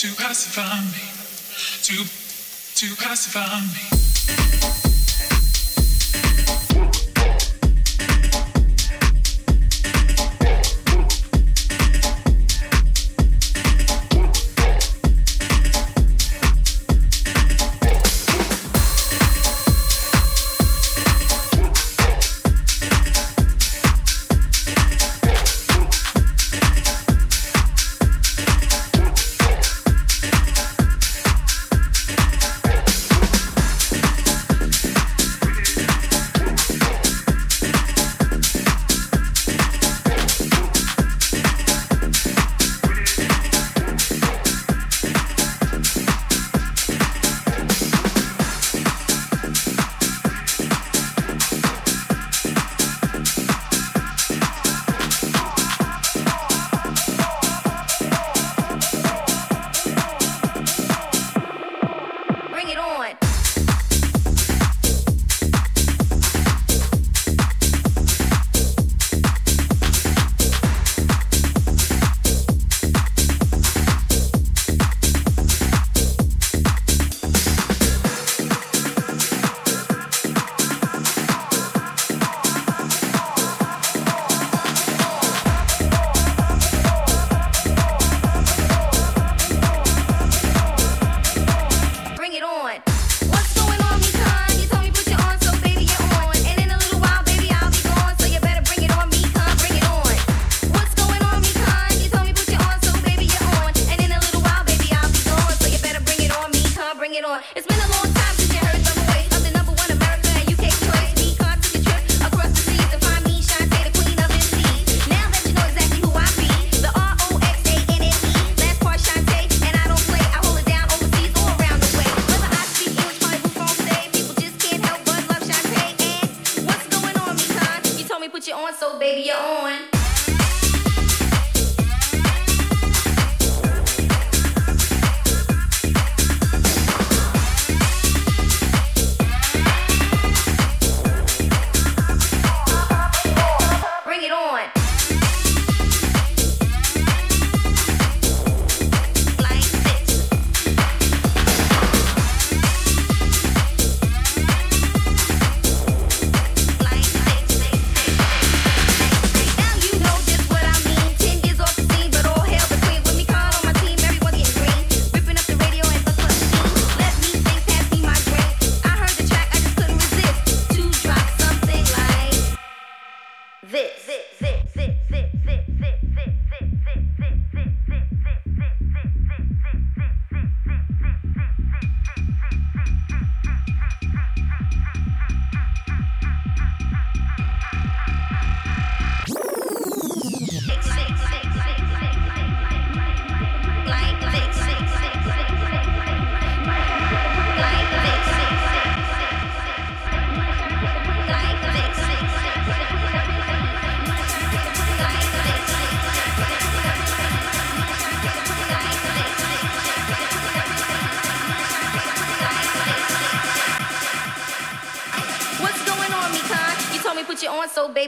to pacify me, to to pacify me.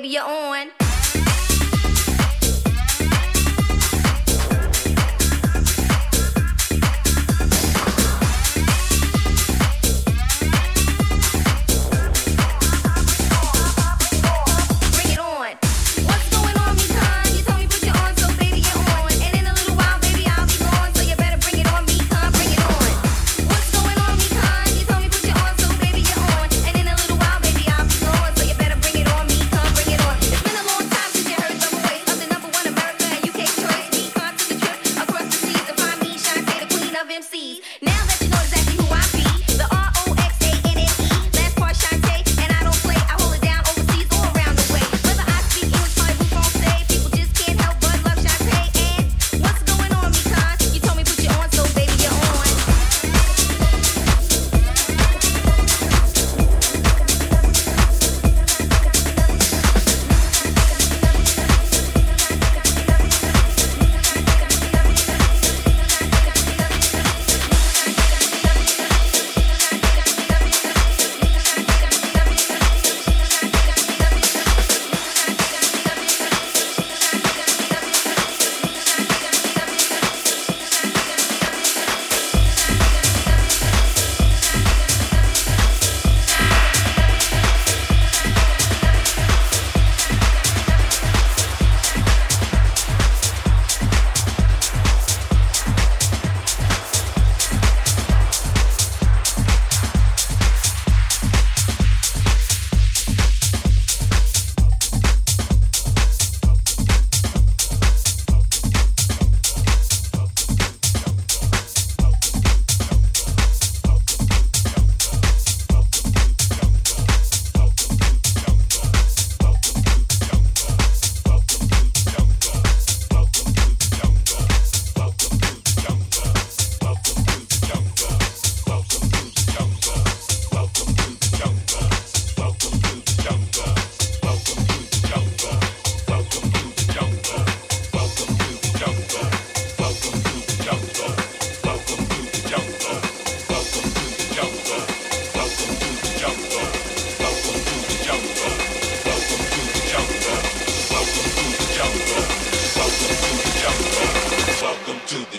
On,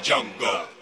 jungle.